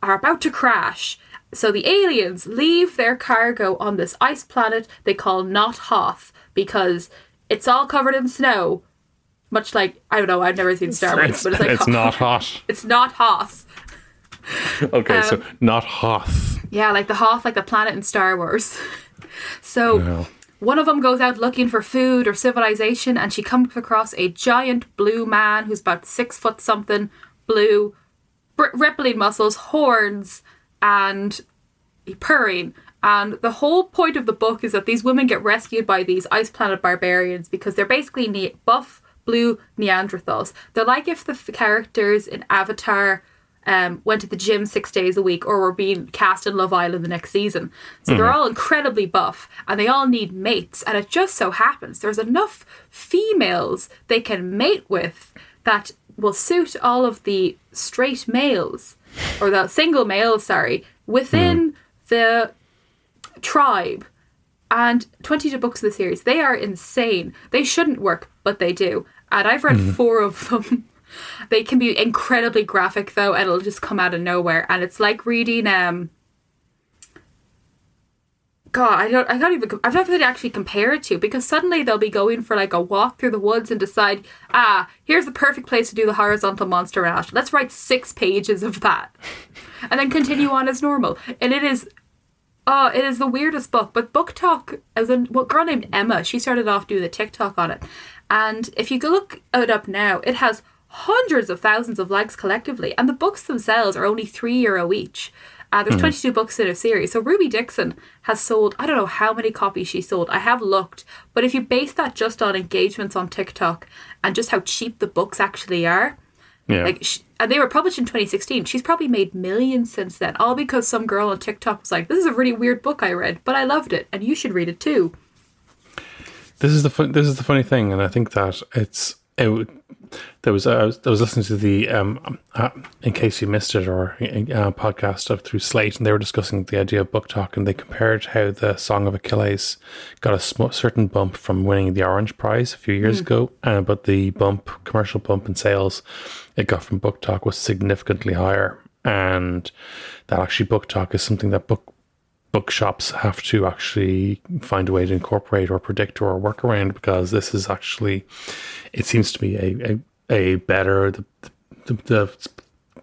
are about to crash. So the aliens leave their cargo on this ice planet they call Not Hoth because it's all covered in snow. Much like I don't know, I've never seen Star Wars, It's, but it's like it's not hot. It's not Hoth. Okay, so Um, not Hoth. Yeah, like the Hoth, like the planet in Star Wars. so No. One of them goes out looking for food or civilization, and she comes across a giant blue man who's about six foot something, blue, br- rippling muscles, horns, and purring. And the whole point of the book is that these women get rescued by these ice planet barbarians because they're basically ne- buff, blue Neanderthals. They're like if the f- characters in Avatar um, went to the gym six days a week or were being cast in Love Island the next season. So they're mm-hmm. all incredibly buff and they all need mates. And it just so happens there's enough females they can mate with that will suit all of the straight males or the single males, sorry, within mm-hmm. the tribe. And 22 books of the series, they are insane. They shouldn't work, but they do. And I've read mm-hmm. four of them. They can be incredibly graphic though, and it'll just come out of nowhere. And it's like reading um God, I don't I can't even I've never actually compare it to because suddenly they'll be going for like a walk through the woods and decide, ah, here's the perfect place to do the horizontal monster rash. Let's write six pages of that. And then continue on as normal. And it is Oh, it is the weirdest book. But BookTok, as a well, girl named Emma, she started off doing the TikTok on it. And if you go look it up now, it has hundreds of thousands of likes collectively. And the books themselves are only three euro each. Uh, there's 22 books in a series. So Ruby Dixon has sold, I don't know how many copies she sold. I have looked. But if you base that just on engagements on TikTok and just how cheap the books actually are, Yeah. like, sh and they were published in 2016. She's probably made millions since then, all because some girl on TikTok was like, "This is a really weird book I read, but I loved it, and you should read it too." this is the fun, this is the funny thing, and I think that it's it, there was I was, I was listening to the um uh, in case you missed it or uh, podcast of through Slate, and they were discussing the idea of BookTok, and they compared how the Song of Achilles got a sm- certain bump from winning the Orange Prize a few years ago, uh, but the bump commercial bump in sales it got from BookTok was significantly higher, and that actually BookTok is something that book bookshops have to actually find a way to incorporate or predict or work around because this is actually it seems to be a a, a better the the, the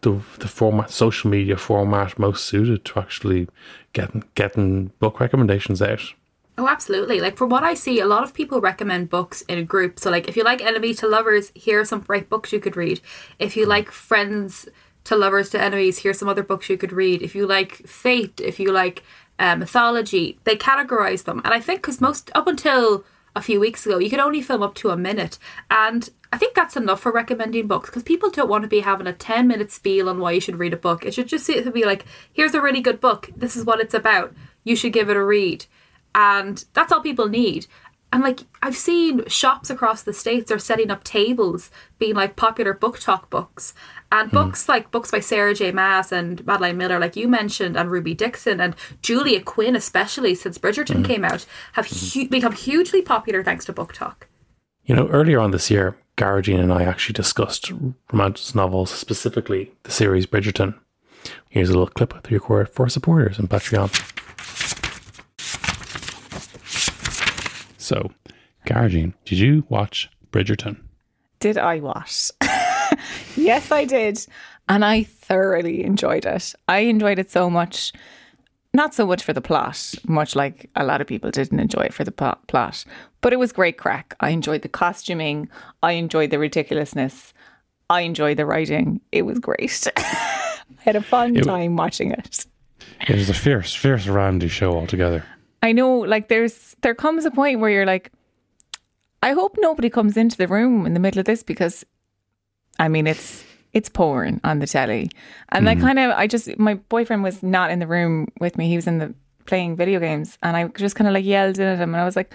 the the format social media format most suited to actually getting getting book recommendations out. Oh, absolutely. Like from what I see, a lot of people recommend books in a group. So, like, if you like Enemy to Lovers, here are some great books you could read. If you mm-hmm. like Friends to Lovers to Enemies, here's some other books you could read. If you like Fate, if you like uh, mythology, they categorize them. And I think because most up until a few weeks ago, you could only film up to a minute, and I think that's enough for recommending books because people don't want to be having a ten minute spiel on why you should read a book. It should just be like, here's a really good book. This is what it's about. You should give it a read and that's all people need and like i've seen shops across the states are setting up tables being like popular BookTok books. And hmm. books like books by sarah j. Maas and madeline miller like you mentioned and ruby dixon and julia quinn especially since bridgerton hmm. came out have hmm. hu- become hugely popular thanks to BookTok. You know, earlier on this year, Gearóidín and I actually discussed romance novels, specifically the series Bridgerton. Here's a little clip with record for supporters and Patreon. So, Gearóidín, did you watch Bridgerton? Did I watch? yes, I did. And I thoroughly enjoyed it. I enjoyed it so much, not so much for the plot, much like a lot of people didn't enjoy it for the plot, but it was great crack. I enjoyed the costuming, I enjoyed the ridiculousness, I enjoyed the writing. It was great. I had a fun It- time watching it. It was a fierce, fierce Randy show altogether. I know, like, there's there comes a point where you're like, I hope nobody comes into the room in the middle of this because, I mean, it's it's porn on the telly, and I mm-hmm. kind of, I just, my boyfriend was not in the room with me; he was in the playing video games, and I just kind of like yelled in at him, and I was like.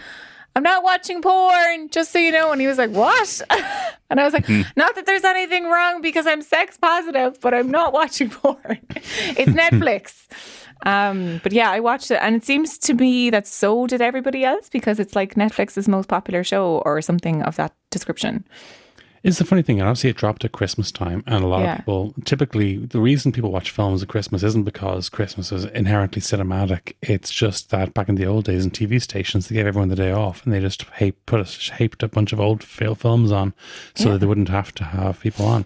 I'm not watching porn, just so you know. And he was like, What? and I was like, hmm. Not that there's anything wrong because I'm sex positive, but I'm not watching porn. it's Netflix. Um, but yeah, I watched it, and it seems to me that so did everybody else because it's like Netflix's most popular show or something of that description. It's the funny thing. And obviously, it dropped at Christmas time, and a lot Yeah. of people typically the reason people watch films at Christmas isn't because Christmas is inherently cinematic. It's just that back in the old days in TV stations, they gave everyone the day off, and they just hap- put a, shaped a bunch of old fail films on, so that they wouldn't have to have people on.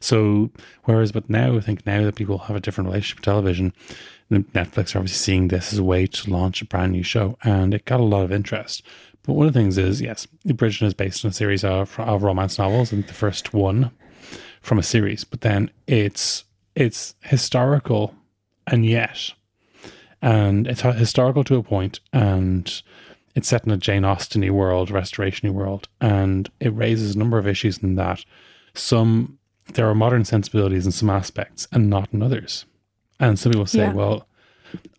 So, whereas, but now I think now that people have a different relationship with television, Netflix are obviously seeing this as a way to launch a brand new show, and it got a lot of interest. But one of the things is, yes, Bridgerton is based on a series of, of romance novels, and the first one from a series. But then it's it's historical, and yet, and it's historical to a point, and it's set in a Jane Austen-y world, restoration-y world, and it raises a number of issues in that some there are modern sensibilities in some aspects and not in others. And some people say, Yeah. well,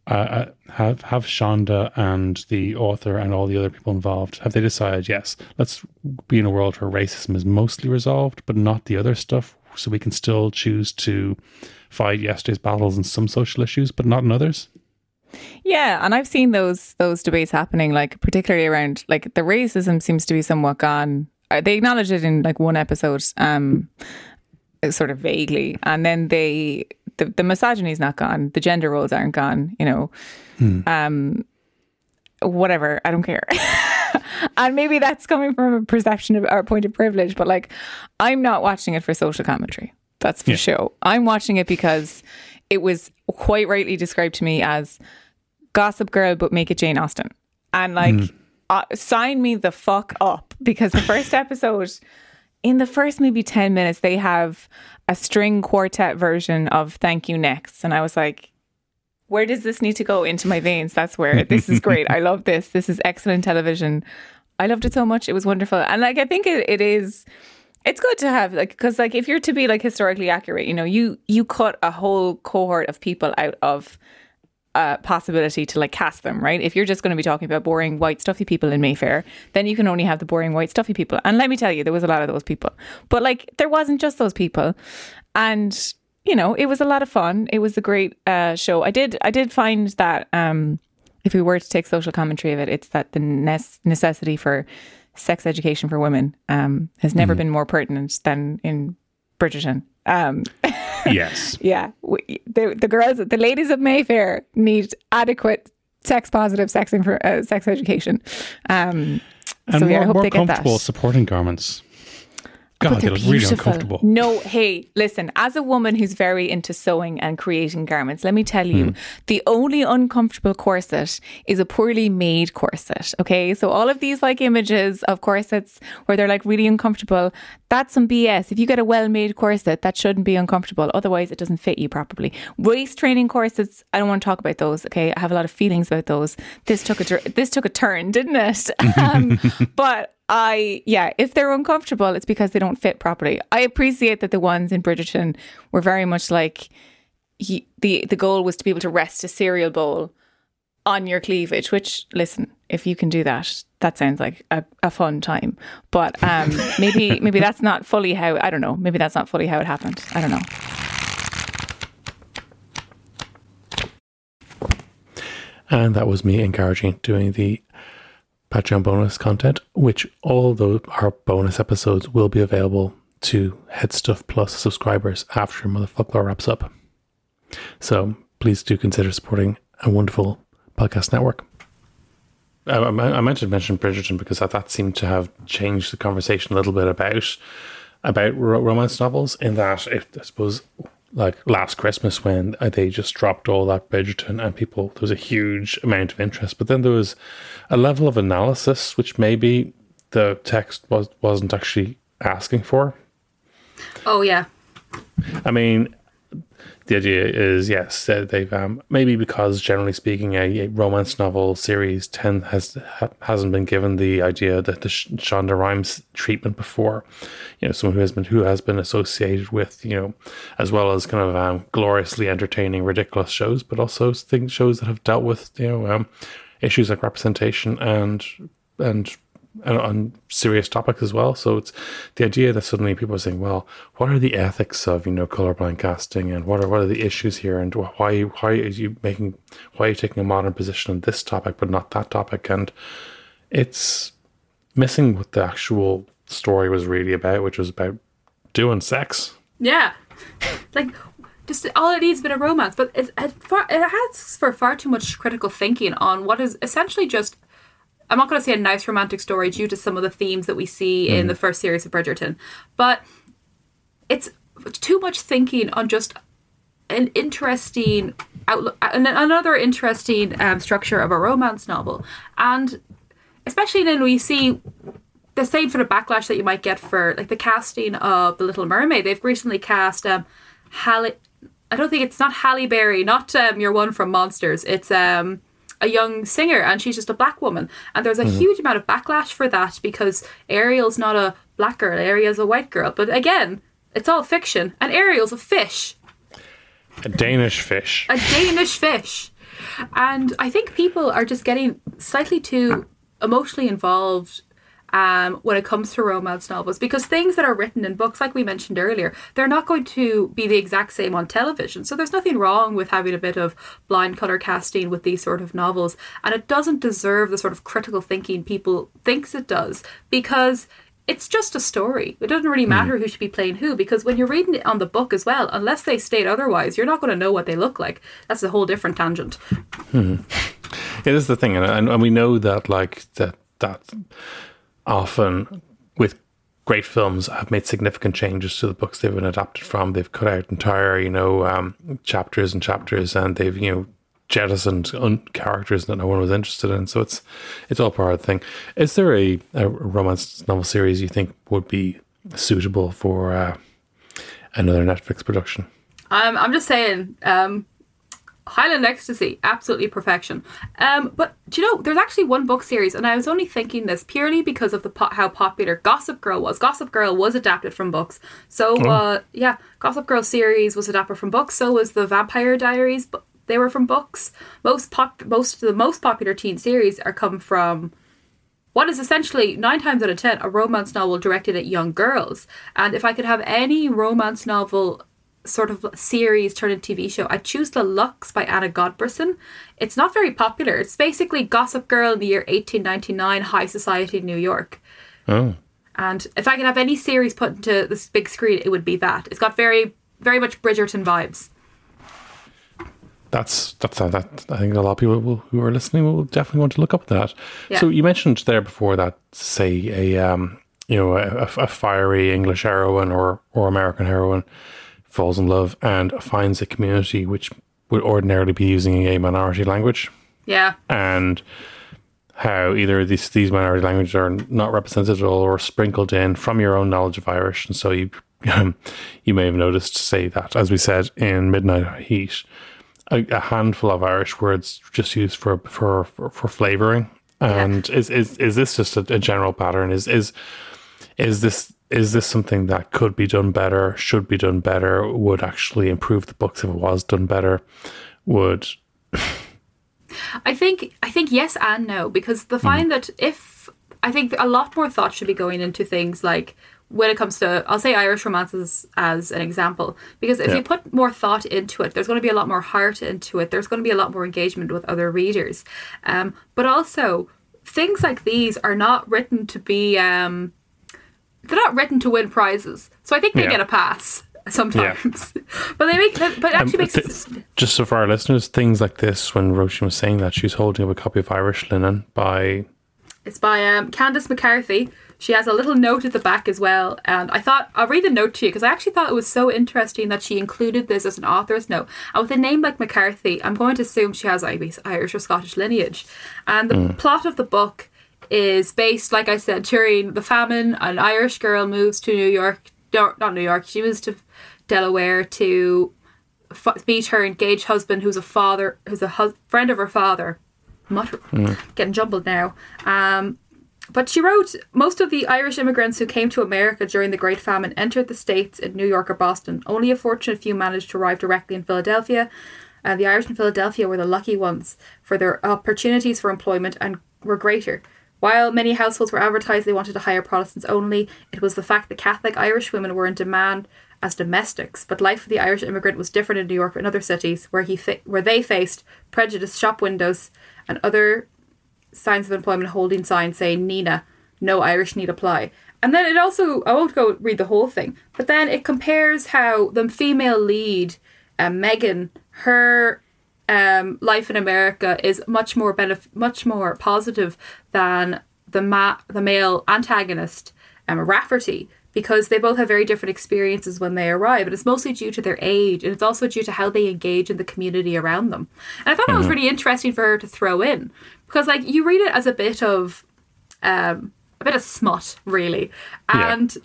uh, uh, have have Shonda and the author and all the other people involved have they decided yes let's be in a world where racism is mostly resolved but not the other stuff so we can still choose to fight yesterday's battles in some social issues but not in others Yeah, and I've seen those those debates happening, like particularly around like the racism seems to be somewhat gone. Uh, They acknowledge it in like one episode, um, sort of vaguely, and then they the, the misogyny is not gone, the gender roles aren't gone, you know, um, whatever. I don't care. and maybe that's coming from a perception of our point of privilege, but like I'm not watching it for social commentary. That's for Yeah. sure. I'm watching it because it was quite rightly described to me as Gossip Girl, but make it Jane Austen. And like, uh, sign me the fuck up because the first episode, in the first maybe 10 minutes, they have a string quartet version of Thank You Next. And I was like, where does this need to go into my veins? That's where this is great. I love this. This is excellent television. I loved it so much. It was wonderful. And like, I think it, it is it's good to have like because like if you're to be like historically accurate you know you you cut a whole cohort of people out of uh possibility to like cast them right? If you're just going to be talking about boring white stuffy people in mayfair then you can only have the boring white stuffy people. And let me tell you there was a lot of those people. But like there wasn't just those people. And you know it was a lot of fun. It was a great uh show. I did i did find that um if we were to take social commentary of it it's that the nes- necessity for sex education for women um, has never been more pertinent than in Bridgerton. Um, yes yeah, we, the the girls, the ladies of Mayfair need adequate sex positive sex info, uh, sex education. Um, and so more, yeah, I hope more they get comfortable that. supporting garments god they they're really uncomfortable No, hey, listen, as a woman who's very into sewing and creating garments, let me tell you, Hmm. the only uncomfortable corset is a poorly made corset. Okay. So all of these like images of corsets where they're like really uncomfortable, that's some BS. If you get a well made corset, that shouldn't be uncomfortable. Otherwise, it doesn't fit you properly. Waist training corsets, I don't want to talk about those. Okay. I have a lot of feelings about those. This took a, this took a turn, didn't it? um, but I, yeah, if they're uncomfortable, it's because they don't fit properly. I appreciate that the ones in Bridgerton were very much like he, the the goal was to be able to rest a cereal bowl on your cleavage. Which, listen, if you can do that, that sounds like a, a fun time. But um, maybe maybe that's not fully how I don't know. Maybe that's not fully how it happened. I don't know. And that was me encouraging doing the Patreon bonus content, which all those our bonus episodes will be available to Head Stuff Plus subscribers after Motherfoclóir wraps up. So please do consider supporting a wonderful podcast network. I, I, I mention Bridgerton because that, that seemed to have changed the conversation a little bit about about romance novels. In that, if I suppose, like last Christmas when uh, they just dropped all that Bridgerton and people there was a huge amount of interest, but then there was a level of analysis which maybe the text was wasn't actually asking for. Oh yeah. I mean, the idea is yes, they've um, maybe because generally speaking, a, a romance novel series ten has ha, hasn't been given the idea that the Sh- Shonda Rhimes treatment before. You know, someone who has been who has been associated with you know, as well as kind of um, gloriously entertaining, ridiculous shows, but also things shows that have dealt with you know um, issues like representation and and on serious topics as well. So it's the idea that suddenly people are saying, "Well, what are the ethics of you know colorblind casting, and what are what are the issues here, and why why are you making why are you taking a modern position on this topic but not that topic?" And it's missing what the actual story was really about, which was about doing sex. Yeah, like just all it needs a bit of romance, but it's, it, far, it has for far too much critical thinking on what is essentially just. I'm not going to say a nice romantic story due to some of the themes that we see in the first series of Bridgerton, but it's too much thinking on just an interesting outlook, an- another interesting um, structure of a romance novel, and especially then we see the same sort of backlash that you might get for like the casting of the Little Mermaid. They've recently cast um, Halle. I don't think it's not Halle Berry, not um, your one from Monsters. It's um a young singer, and she's just a black woman. And there's a mm-hmm. huge amount of backlash for that because Ariel's not a black girl. Ariel's a white girl. But again, it's all fiction, and Ariel's a fish A Danish fish. a Danish fish. And I think people are just getting slightly too emotionally involved um, when it comes to romance novels because things that are written in books, like we mentioned earlier, they're not going to be the exact same on television. So there's nothing wrong with having a bit of blind color casting with these sort of novels. And it doesn't deserve the sort of critical thinking people thinks it does because it's just a story. It doesn't really matter who should be playing who because when you're reading it on the book as well, unless they state otherwise, you're not going to know what they look like. That's a whole different tangent. It is the thing, and, and and we know that like that that often with great films have made significant changes to the books they've been adapted from. They've cut out entire you know um, chapters and chapters, and they've you know jettisoned un- characters that no one was interested in. So it's it's all part of the thing. Is there a, a romance novel series you think would be suitable for uh, another Netflix production? Um, I'm just saying, um, Highland Ecstasy, absolutely perfection. Um, but do you know, there's actually one book series, and I was only thinking this purely because of the po- how popular Gossip Girl was. Gossip Girl was adapted from books, so uh, yeah, Gossip Girl series was adapted from books. So was the Vampire Diaries, but they were from books. Most pop, most of the most popular teen series are come from what is essentially nine times out of ten a romance novel directed at young girls. And if I could have any romance novel sort of series turned into TV show, I'd choose The Luxe by Anna Godbersen. It's not very popular. It's basically Gossip Girl in the year 1899, high society New York. Oh, And if I could have any series put into this big screen, it would be that. It's got very, very much Bridgerton vibes. that's that's uh, that. I think a lot of people will, who are listening will definitely want to look up that. Yeah. So you mentioned there before that, say a um, you know a, a fiery English heroine or or American heroine falls in love and finds a community which would ordinarily be using a minority language, Yeah. and how either these these minority languages are not represented at all or sprinkled in from your own knowledge of Irish, and so you um, you may have noticed, say that as we said in Midnight Heat, a, a handful of Irish words just used for for for, for flavoring. And is, is is this just a, a general pattern? Is is is this is this something that could be done better? Should be done better? Would actually improve the books if it was done better? Would I think I think yes and no because the find that if I think a lot more thought should be going into things like when it comes to I'll say Irish romances as an example because if Yeah. you put more thought into it there's going to be a lot more heart into it there's going to be a lot more engagement with other readers um, but also things like these are not written to be um, they're not written to win prizes so I think they Yeah. get a pass sometimes but they make but it actually Um, makes th- just so for our listeners, things like this, when Róisín was saying that, she's holding up a copy of Irish Linen by. It's by um, Candace McCarthy. She has a little note at the back as well. And I thought, I'll read the note to you because I actually thought it was so interesting that she included this as an author's note. And with a name like McCarthy, I'm going to assume she has Irish or Scottish lineage. And the plot of the book is based, like I said, during the famine. An Irish girl moves to New York, not New York, she moves to Delaware to f- meet her engaged husband, who's a father, who's a hus- friend of her father. Mutter, getting jumbled now. Um, but she wrote most of the Irish immigrants who came to America during the Great Famine entered the States in New York or Boston. Only a fortunate few managed to arrive directly in Philadelphia. Uh, the Irish in Philadelphia were the lucky ones, for their opportunities for employment and were greater. While many households were advertised they wanted to hire Protestants only, it was the fact that Catholic Irish women were in demand as domestics. But life for the Irish immigrant was different in New York and other cities, where he fa- where they faced prejudiced shop windows and other signs of employment holding signs saying Nina, no Irish need apply. and then it also, I won't go read the whole thing, but then it compares how the female lead, uh, Megan, her um, life in America is much more benef- much more positive than the ma- the male antagonist, um, Rafferty, because they both have very different experiences when they arrive, and it's mostly due to their age, and it's also due to how they engage in the community around them. And I thought that was really interesting for her to throw in, because like you read it as a bit of um, a bit of smut, really, Yeah. and.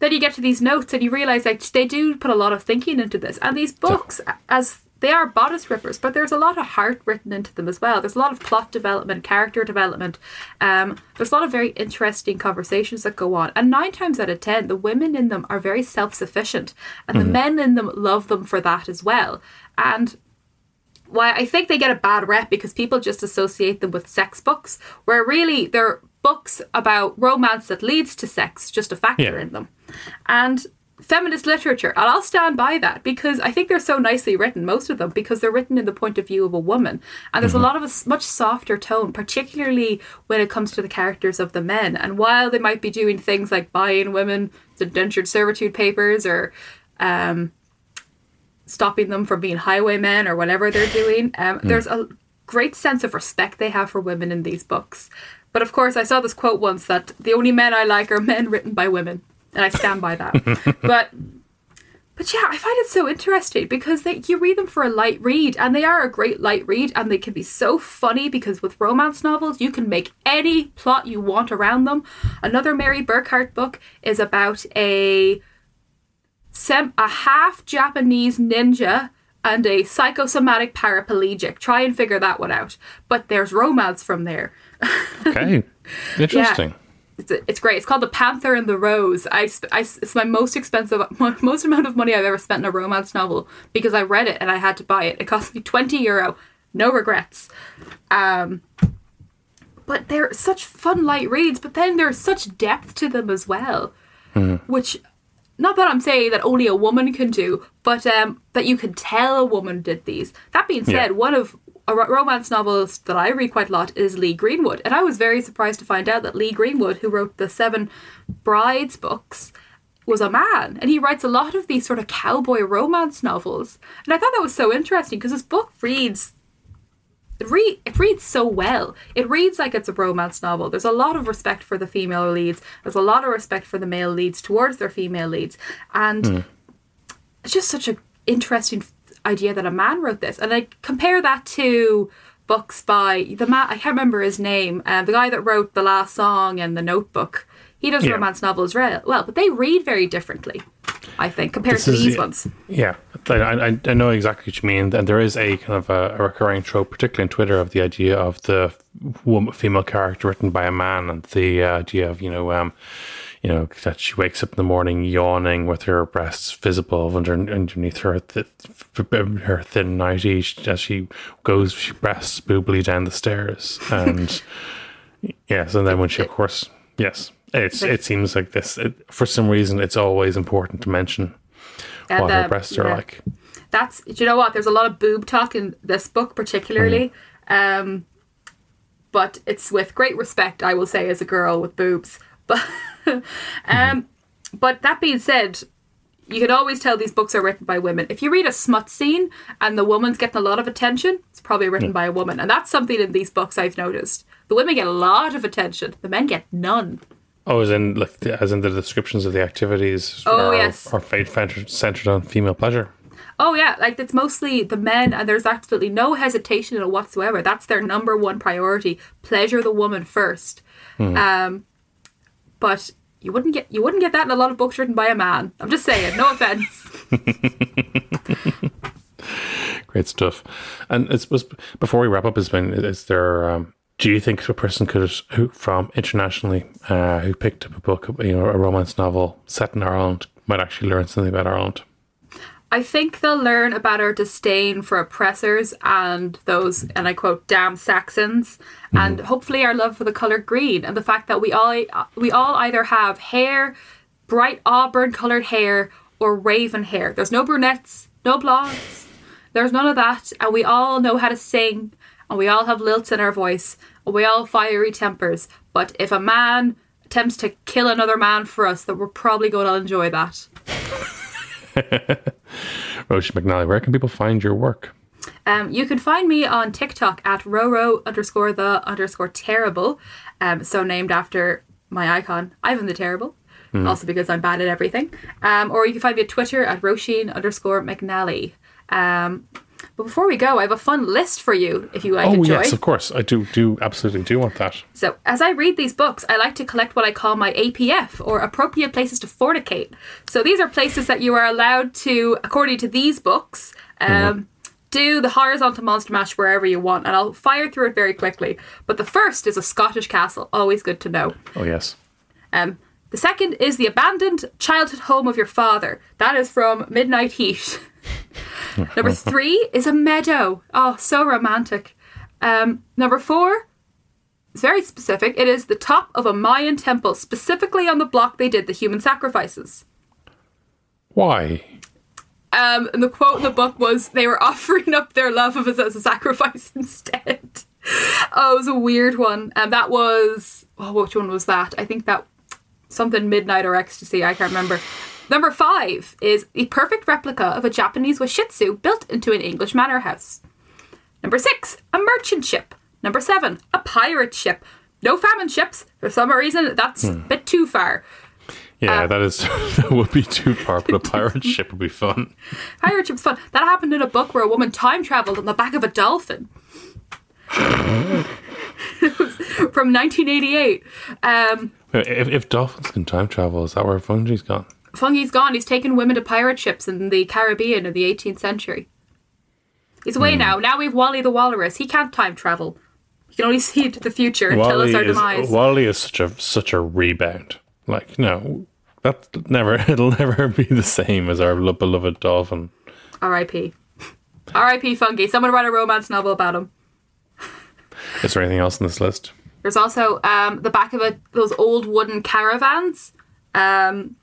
Then you get to these notes and you realize like they do put a lot of thinking into this. And these books, as they are bodice rippers, but there's a lot of heart written into them as well. There's a lot of plot development, character development. Um, there's a lot of very interesting conversations that go on. And nine times out of ten, the women in them are very self sufficient, and the men in them love them for that as well. And why I think they get a bad rep because people just associate them with sex books, where really they're books about romance that leads to sex, just a factor Yeah. in them. And feminist literature, and I'll stand by that because I think they're so nicely written, most of them, because they're written in the point of view of a woman. And there's a lot of a much softer tone, particularly when it comes to the characters of the men. And while they might be doing things like buying women indentured servitude papers or um, stopping them from being highwaymen or whatever they're doing. Um, There's a great sense of respect they have for women in these books. But of course, I saw this quote once that the only men I like are men written by women, and I stand by that. but but yeah, I find it so interesting because they, you read them for a light read, and they are a great light read, and they can be so funny because with romance novels, you can make any plot you want around them. Another Mary Burkhardt book is about a sem- a half Japanese ninja and a psychosomatic paraplegic. Try and figure that one out. But there's romance from there. Okay. Interesting. It's, it's great. It's called The Panther and the Rose. I, sp- I it's my most expensive, most amount of money I've ever spent in a romance novel because I read it and I had to buy it. It cost me 20 euro. No regrets. Um, but they're such fun, light reads, but then there's such depth to them as well, which not that I'm saying that only a woman can do, but um, that you can tell a woman did these. That being said, Yeah. one of a romance novels that I read quite a lot is Leigh Greenwood, and I was very surprised to find out that Leigh Greenwood, who wrote the Seven Brides books, was a man, and he writes a lot of these sort of cowboy romance novels. And I thought that was so interesting because his book reads it, read, it reads so well. It reads like it's a romance novel. There's a lot of respect for the female leads. There's a lot of respect for the male leads towards their female leads. And hmm. it's just such an interesting idea that a man wrote this. And I compare that to books by the man, I can't remember his name, uh, the guy that wrote The Last Song and The Notebook. He does Yeah. romance novels re- well, but they read very differently, I think, compared This to is- these ones. Yeah, I, I, I know exactly what you mean. And there is a kind of a, a recurring trope, particularly on Twitter, of the idea of the woman, female character written by a man, and the uh, idea of you know, um, you know, that she wakes up in the morning yawning with her breasts visible under, underneath her th- her thin nightie as she goes, she breasts boobily down the stairs, and yes, and then when she, of course, yes. It's, it seems like this. It, for some reason, it's always important to mention And, what her um, breasts are yeah. like. that's do you know what there's a lot of boob talk in this book particularly um but it's with great respect i will say as a girl with boobs but um but that being said you can always tell these books are written by women if you read a smut scene and the woman's getting a lot of attention it's probably written by a woman and that's something in these books i've noticed the women get a lot of attention the men get none Oh, as in like the, as in the descriptions of the activities. Oh, are, yes. are fate centered, on female pleasure. Oh yeah, like it's mostly the men, and there's absolutely no hesitation in it whatsoever. That's their number one priority: pleasure the woman first. Um, but you wouldn't get you wouldn't get that in a lot of books written by a man. I'm just saying, no offense. Great stuff. And it's was before we wrap up. Is been is there? Um, do you think a person could who from internationally uh, who picked up a book, you know, a romance novel set in Ireland, might actually learn something about Ireland? I think they'll learn about our disdain for oppressors and those, and I quote, "damn Saxons," mm-hmm. and hopefully our love for the color green and the fact that we all we all either have hair, bright auburn colored hair, or raven hair. There's no brunettes, no blondes. There's none of that, and we all know how to sing, and we all have lilts in our voice, and we all fiery tempers. But if a man attempts to kill another man for us that we're probably going to enjoy that. Róisín McNally, where can people find your work? Um, you can find me on TikTok at roro underscore the underscore terrible. Um, so named after my icon, Ivan the Terrible. Also because I'm bad at everything. Um, or you can find me at Twitter at Roisin underscore McNally. Um, but before we go, I have a fun list for you if you like Oh enjoy. yes, of course. I do do absolutely do want that. So, as I read these books, I like to collect what I call my APF or appropriate places to fornicate. So, these are places that you are allowed to, according to these books, um, do the horizontal monster mash wherever you want. And I'll fire through it very quickly. But the first is a Scottish castle, always good to know. Oh yes. Um, the second is the abandoned childhood home of your father. That is from Midnight Heat. number three is a meadow. Oh, so romantic. Um, number four is very specific. It is the top of a Mayan temple, specifically on the block they did the human sacrifices. Why? Um, and the quote in the book was they were offering up their love of us as a sacrifice instead. oh, it was a weird one. And that was oh, which one was that? I think that something midnight or ecstasy. I can't remember. Number five is the perfect replica of a Japanese Washitsu built into an English manor house. Number six, a merchant ship. Number seven, a pirate ship. No famine ships. For some reason, that's a bit too far. Yeah, Uh, that is that would be too far, but a pirate ship would be fun. Pirate ship's fun. That happened in a book where a woman time traveled on the back of a dolphin. From 1988. Um, If, if dolphins can time travel, is that where Fungie's gone? Fungie's gone. He's taken women to pirate ships in the Caribbean in the 18th century. He's away now. Now we've Wally the Walrus. He can't time travel. He can only see into the future and tell us our is demise. Wally is such a such a rebound. Like no, that never it'll never be the same as our beloved dolphin. R.I.P. R.I.P. Fungi. Someone write a romance novel about him. Is there anything else on this list? There's also um, the back of a, those old wooden caravans. Um,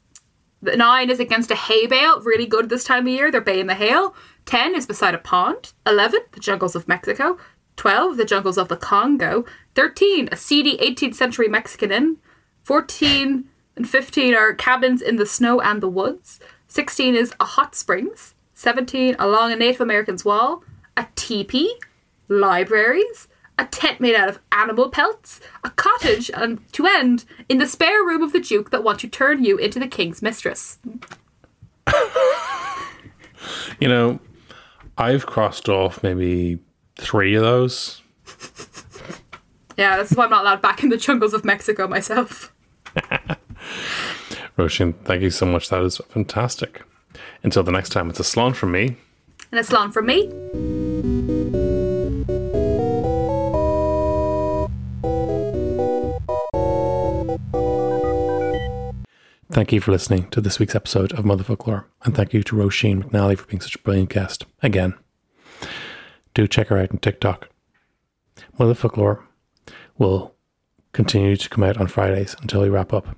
the nine is against a hay bale, really good this time of year. They're baying the hail. Ten is beside a pond. Eleven, the jungles of Mexico. Twelve, the jungles of the Congo. Thirteen, a seedy 18th century Mexican inn. Fourteen and fifteen are cabins in the snow and the woods. Sixteen is a hot springs. Seventeen, along a Native American's wall. A teepee. Libraries a tent made out of animal pelts, a cottage, and to end, in the spare room of the Duke that want to turn you into the King's mistress. You know, I've crossed off maybe three of those. Yeah, this is why I'm not allowed back in the jungles of Mexico myself. Róisín, thank you so much. That is fantastic. Until the next time, it's a salon from me. And it's long from me. Thank you for listening to this week's episode of Motherfoclóir, and thank you to Róisín McNally for being such a brilliant guest. Again, do check her out on TikTok. Motherfoclóir will continue to come out on Fridays until we wrap up.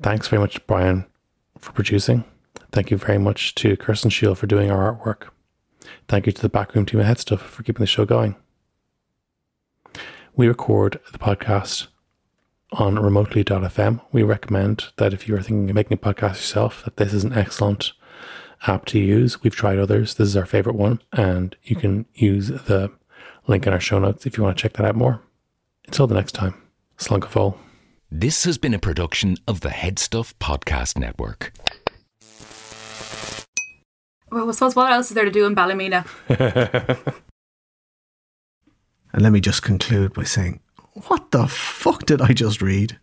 Thanks very much, Brian, for producing. Thank you very much to Kirsten Shiel for doing our artwork. Thank you to the backroom team at Head Stuff for keeping the show going. We record the podcast on remotely.fm. We recommend that if you are thinking of making a podcast yourself, that this is an excellent app to use. We've tried others. This is our favorite one, and you can use the link in our show notes if you want to check that out more. Until the next time, slunk of all. This has been a production of the Head Stuff Podcast Network. Well, I suppose what else is there to do in Ballymena? And let me just conclude by saying, what the fuck did I just read?